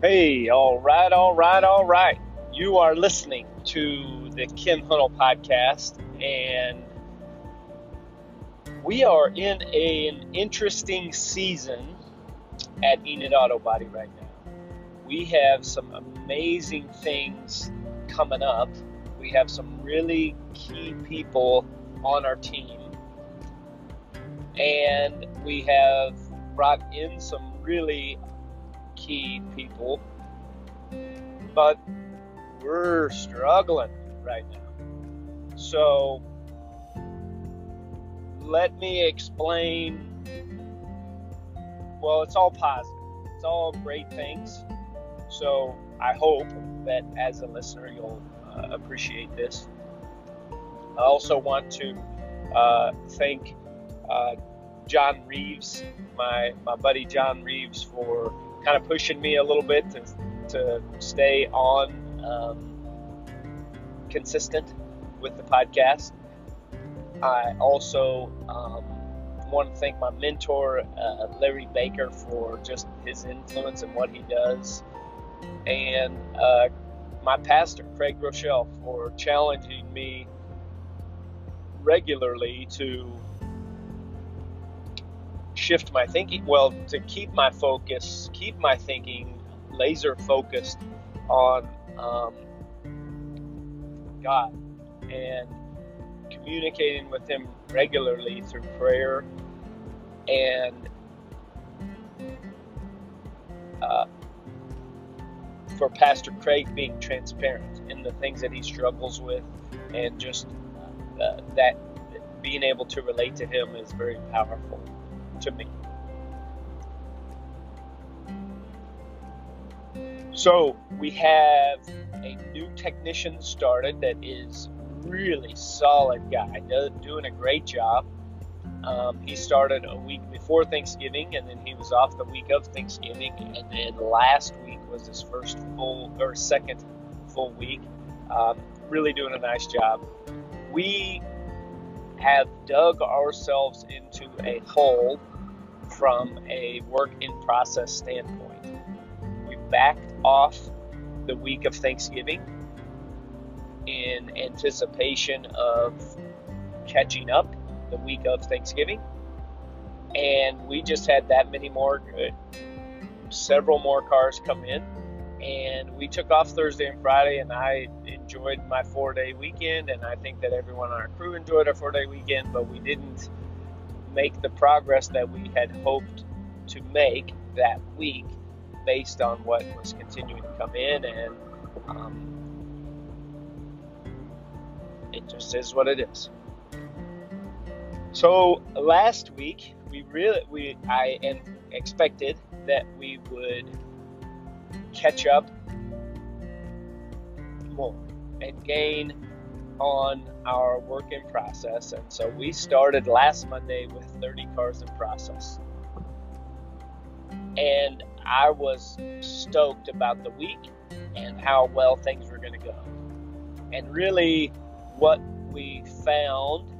Hey, all right, all right, all right. You are listening to the Ken Hunnell podcast, and we are in a, an interesting season at Enid Auto Body right now. We have some amazing things coming up. We have some really key people on our team, and we have brought in some really key people, but we're struggling right now. So let me explain. Well, it's all positive, it's all great things. So I hope that as a listener, you'll uh, appreciate this. I also want to uh, thank uh, John Reeves, my, my buddy John Reeves, for kind of pushing me a little bit to, to stay on um, consistent with the podcast. I also um, want to thank my mentor, uh, Larry Baker, for just his influence and what he does, and uh, my pastor, Craig Groeschel, for challenging me regularly to shift my thinking, well, to keep my focus, keep my thinking laser focused on um, God and communicating with Him regularly through prayer and uh, for Pastor Craig being transparent in the things that he struggles with and just uh, that being able to relate to him is very powerful me. So we have a new technician started that is really solid guy, doing a great job. Um, he started a week before Thanksgiving, and then he was off the week of Thanksgiving, and then last week was his first full or second full week. Um, really doing a nice job. We have dug ourselves into a hole from a work in process standpoint. We backed off the week of Thanksgiving in anticipation of catching up the week of Thanksgiving. And we just had that many more, uh, several more cars come in. And we took off Thursday and Friday, and I enjoyed my four day weekend. And I think that everyone on our crew enjoyed our four day weekend, but we didn't make the progress that we had hoped to make that week based on what was continuing to come in. And um, it just is what it is. So last week we really we I expected that we would catch up more and gain on our work in process. And so we started last Monday with 30 cars in process. And I was stoked about the week and how well things were going to go. And really, what we found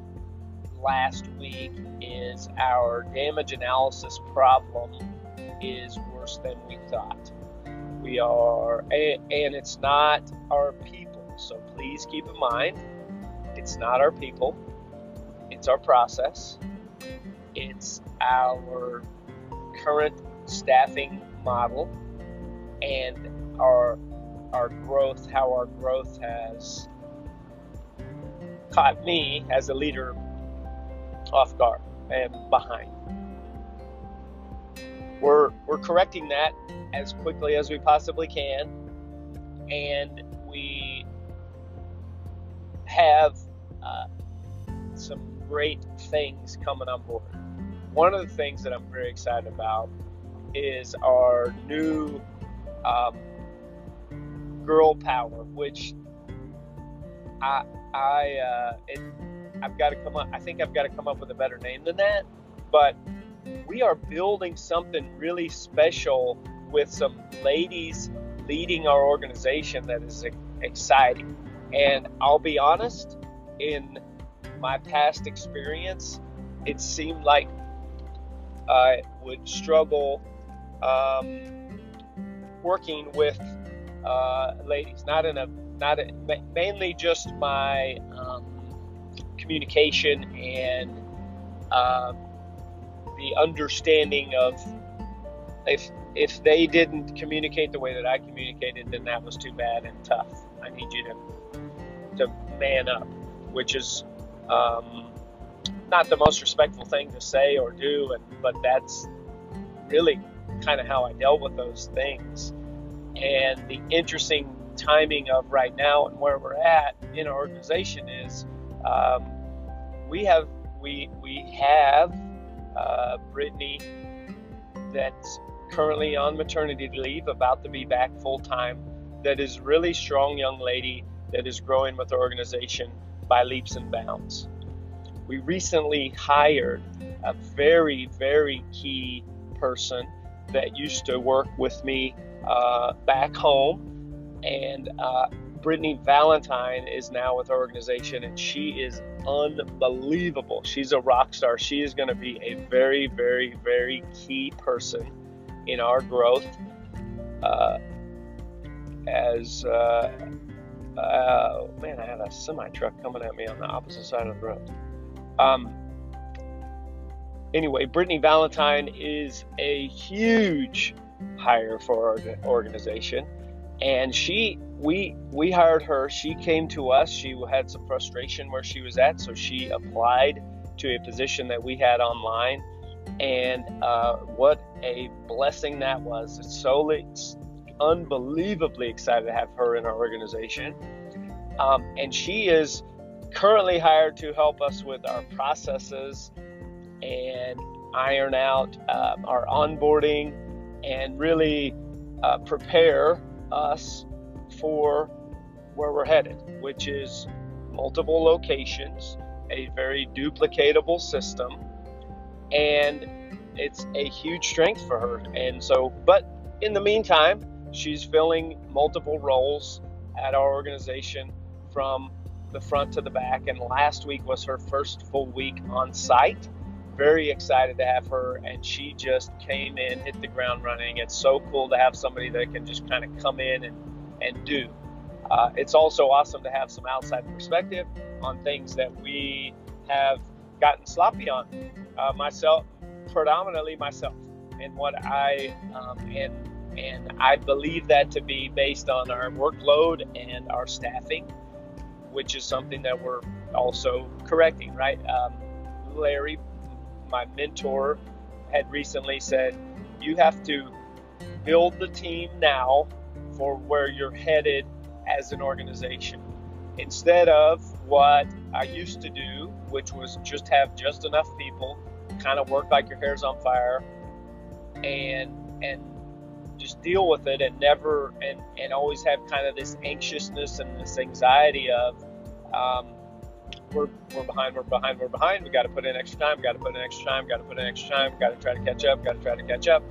last week is our damage analysis problem is worse than we thought. We are, and, and it's not our people. So please keep in mind, it's not our people, it's our process, it's our current staffing model, and our our growth, how our growth has caught me as a leader off guard and behind. We're we're correcting that as quickly as we possibly can, and we have uh, some great things coming on board. One of the things that I'm very excited about is our new um, girl power, which I I uh, it, I've got to come up. I think I've got to come up with a better name than that. But we are building something really special with some ladies leading our organization that is exciting. And I'll be honest, in my past experience, it seemed like I would struggle um, working with uh, ladies, not in a not a, mainly just my um, communication and uh, the understanding of if if they didn't communicate the way that I communicated, then that was too bad and tough. I need you to to man up, which is um, not the most respectful thing to say or do, and, but that's really kind of how I dealt with those things. And the interesting timing of right now and where we're at in our organization is um, we have we we have uh, Brittany that's currently on maternity leave, about to be back full time. That is really strong young lady that is growing with our organization by leaps and bounds. We recently hired a very very key person that used to work with me uh, back home, and uh, Brittany Valentine is now with our organization, and she is unbelievable. She's a rock star. She is going to be a very, very, very key person in our growth. Uh, as uh, man, I had a semi truck coming at me on the opposite side of the road. Um, anyway, Brittany Valentine is a huge hire for our organization, and she we we hired her. She came to us. She had some frustration where she was at, so she applied to a position that we had online. And uh, what a blessing that was! It's so it's unbelievably excited to have her in our organization. Um, and she is currently hired to help us with our processes and iron out uh, our onboarding and really uh, prepare us for where we're headed, which is multiple locations, a very duplicatable system, and it's a huge strength for her. And so, but in the meantime, she's filling multiple roles at our organization from the front to the back. And last week was her first full week on site. Very excited to have her, and she just came in, hit the ground running. It's so cool to have somebody that can just kind of come in and and do. Uh, it's also awesome to have some outside perspective on things that we have gotten sloppy on. Uh, myself, predominantly myself, and what I um, and and I believe that to be based on our workload and our staffing, which is something that we're also correcting. Right, um, Larry, my mentor, had recently said, "You have to build the team now for where you're headed as an organization. Instead of what I used to do, which was just have just enough people, kind of work like your hair's on fire, and and just deal with it and never and and always have kind of this anxiousness and this anxiety of um, we're, we're behind, we're behind, we're behind. We got to put in extra time, got to put in extra time, got to put in extra time, got to try to catch up, got to try to catch up,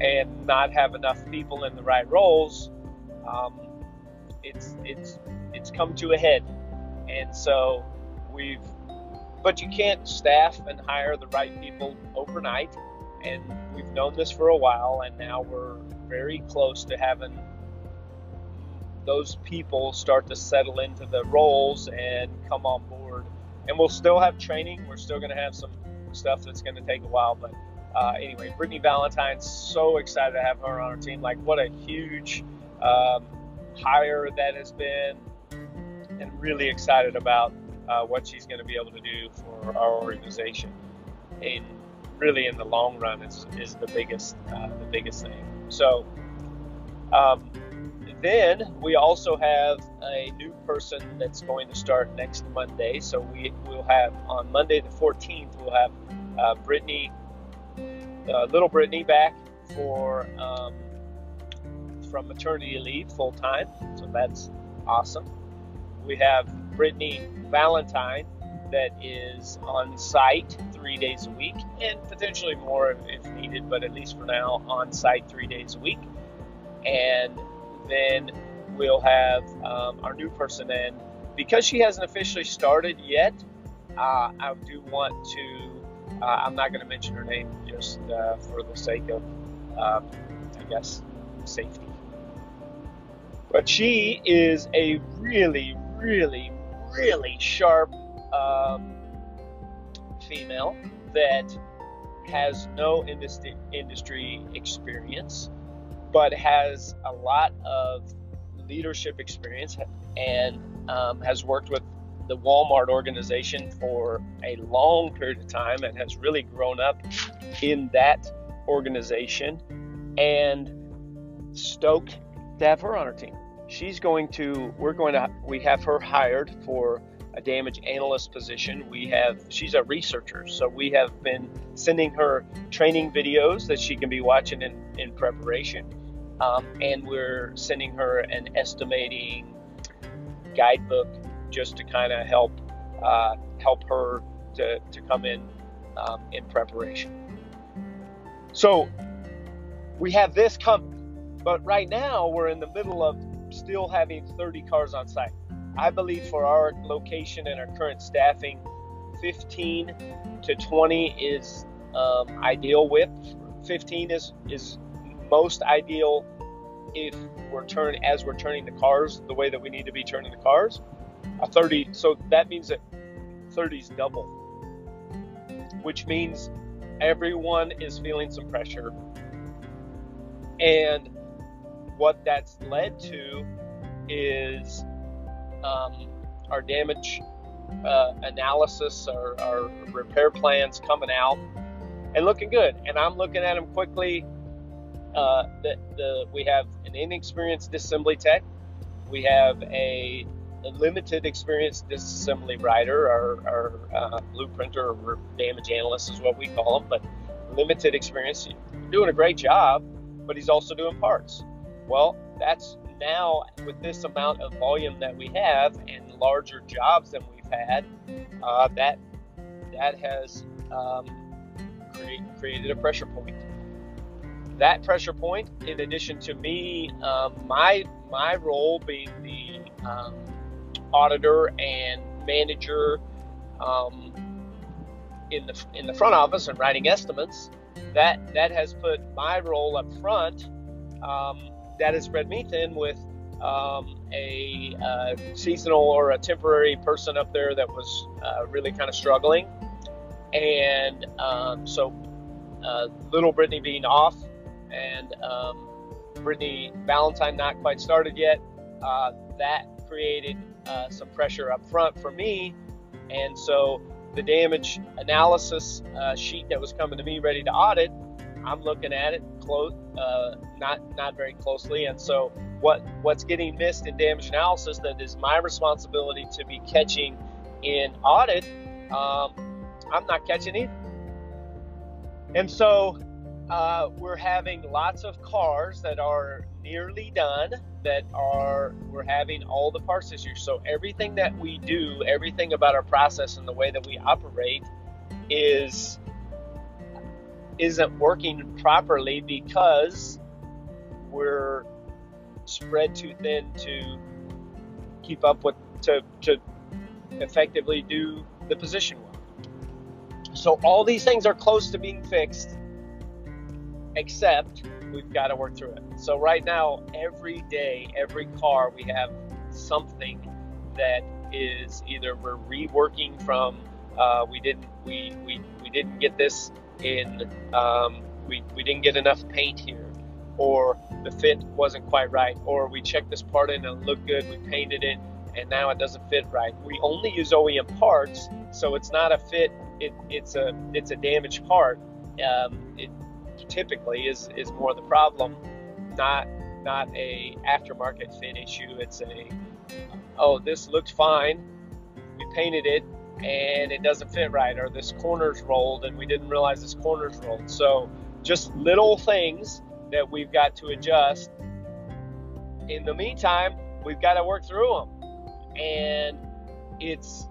and not have enough people in the right roles um, it's it's it's come to a head, and so we've. But you can't staff and hire the right people overnight, and we've known this for a while, and now we're very close to having those people start to settle into the roles and come on board. And we'll still have training. We're still going to have some stuff that's going to take a while, but uh, anyway, Brittany Valentine's so excited to have her on our team. Like, what a huge um, hire that has been, and really excited about uh, what she's going to be able to do for our organization. And really, in the long run, is, is the biggest uh, the biggest thing. So. Um, then we also have a new person that's going to start next Monday. So we will have on Monday the 14th, we'll have uh, Brittany, uh, little Brittany, back for um, from maternity leave full time, so that's awesome. We have Brittany Valentine that is on site three days a week and potentially more if needed, but at least for now, on site three days a week. And then we'll have um, our new person in. Because she hasn't officially started yet, uh, I do want to, uh, I'm not going to mention her name just uh, for the sake of, um, I guess, safety. But she is a really, really, really sharp um, female that has no industry, industry experience, but has a lot of leadership experience and um, has worked with the Walmart organization for a long period of time and has really grown up in that organization. And stoked to have her on our team. She's going to, we're going to, we have her hired for a damage analyst position. We have, she's a researcher, so we have been sending her training videos that she can be watching in, in preparation. Um, and we're sending her an estimating guidebook just to kind of help uh, help her to, to come in um, in preparation. So we have this coming, but right now we're in the middle of still having 30 cars on site. I believe for our location and our current staffing, 15 to 20 is um, ideal width. 15 is is most ideal if we're turning as we're turning the cars the way that we need to be turning the cars. A 30, so that means that 30 is double, which means everyone is feeling some pressure. And what that's led to is um, our damage uh, analysis, our, our repair plans coming out and looking good. And I'm looking at them quickly. Uh, the, the, we have an inexperienced disassembly tech. We have a, a limited experienced disassembly writer, our, our uh, blueprinter or damage analyst is what we call him, but limited experience, doing a great job, but he's also doing parts. Well, that's now with this amount of volume that we have and larger jobs than we've had, uh, that that has um, create, created a pressure point. That pressure point, in addition to me, um, my my role being the um, auditor and manager um, in the in the front office and writing estimates, that that has put my role up front um, that has spread me thin with um, a uh, seasonal or a temporary person up there that was uh, really kind of struggling. And um, so, uh, little Brittany being off, and um, Brittany Valentine not quite started yet, uh, that created uh, some pressure up front for me. And so, the damage analysis uh, sheet that was coming to me ready to audit I'm looking at it close, uh, not not very closely, and so what what's getting missed in damage analysis that is my responsibility to be catching in audit, um, I'm not catching it. And so uh, we're having lots of cars that are nearly done that are we're having all the parts issues. So everything that we do, everything about our process and the way that we operate is isn't working properly because we're spread too thin to keep up with to to effectively do the position well. So all these things are close to being fixed, except we've got to work through it. So right now, every day, every car, we have something that is either we're reworking from uh, we didn't we, we we didn't get this in um, we, we didn't get enough paint here or the fit wasn't quite right or we checked this part in and it looked good we painted it and now it doesn't fit right. We only use OEM parts so it's not a fit it, it's a it's a damaged part. Um, it typically is is more the problem not not a aftermarket fit issue. It's a oh this looked fine we painted it and it doesn't fit right, or this corner's rolled and we didn't realize this corner's rolled. So, just little things that we've got to adjust. In the meantime, we've got to work through them. And it's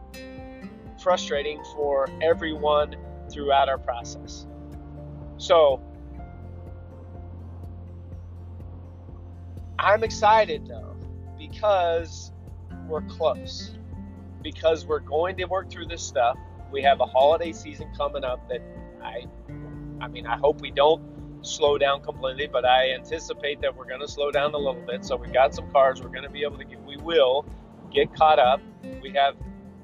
frustrating for everyone throughout our process. So, I'm excited though because we're close because we're going to work through this stuff. We have a holiday season coming up that I, I mean, I hope we don't slow down completely, but I anticipate that we're going to slow down a little bit. So we've got some cars we're going to be able to get, we will get caught up. We have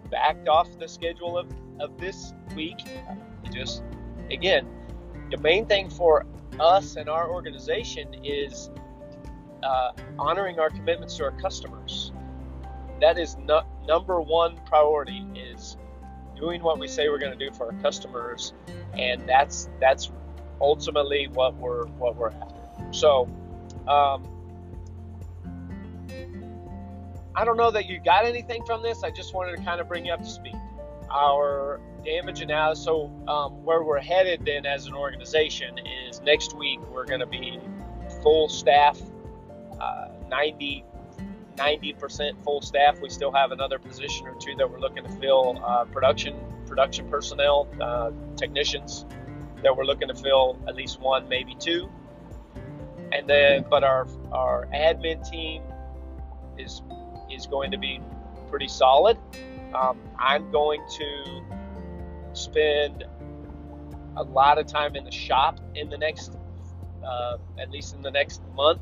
backed off the schedule of, of this week. Just again, the main thing for us and our organization is uh, honoring our commitments to our customers. That is no, number one priority is doing what we say we're going to do for our customers, and that's that's ultimately what we're what we're after. So, um, I don't know that you got anything from this. I just wanted to kind of bring you up to speed. Our damage analysis. So, um, where we're headed then as an organization is next week we're going to be full staff, uh, 90 90% full staff. We still have another position or two that we're looking to fill. Uh, production production personnel, uh, technicians that we're looking to fill at least one, maybe two. And then, but our our admin team is is going to be pretty solid. Um, I'm going to spend a lot of time in the shop in the next, uh, at least in the next month,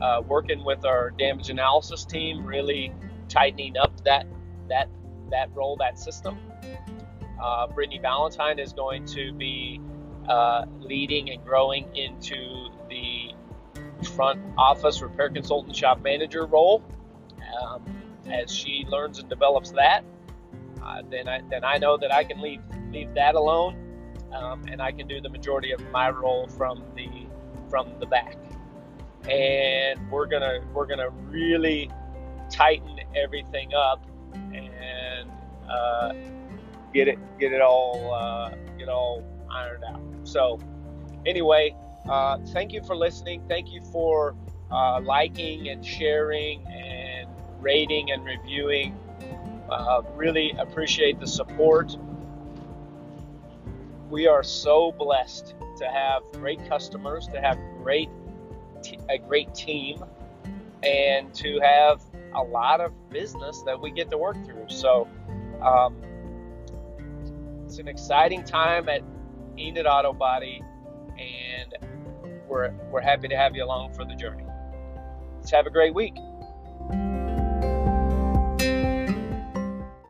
uh, working with our damage analysis team, really tightening up that that that role, that system. Uh, Brittany Valentine is going to be uh, leading and growing into the front office repair consultant shop manager role. Um, as she learns and develops that, uh, then I then I know that I can leave leave that alone, um, and I can do the majority of my role from the from the back. And we're gonna we're gonna really tighten everything up and uh, get it get it all uh, get all ironed out. So anyway, uh, thank you for listening. Thank you for uh, liking and sharing and rating and reviewing. Uh, really appreciate the support. We are so blessed to have great customers, to have great t- a great team, and to have a lot of business that we get to work through. So. Um, it's an exciting time at Enid Auto Body, and we're, we're happy to have you along for the journey. Let's have a great week.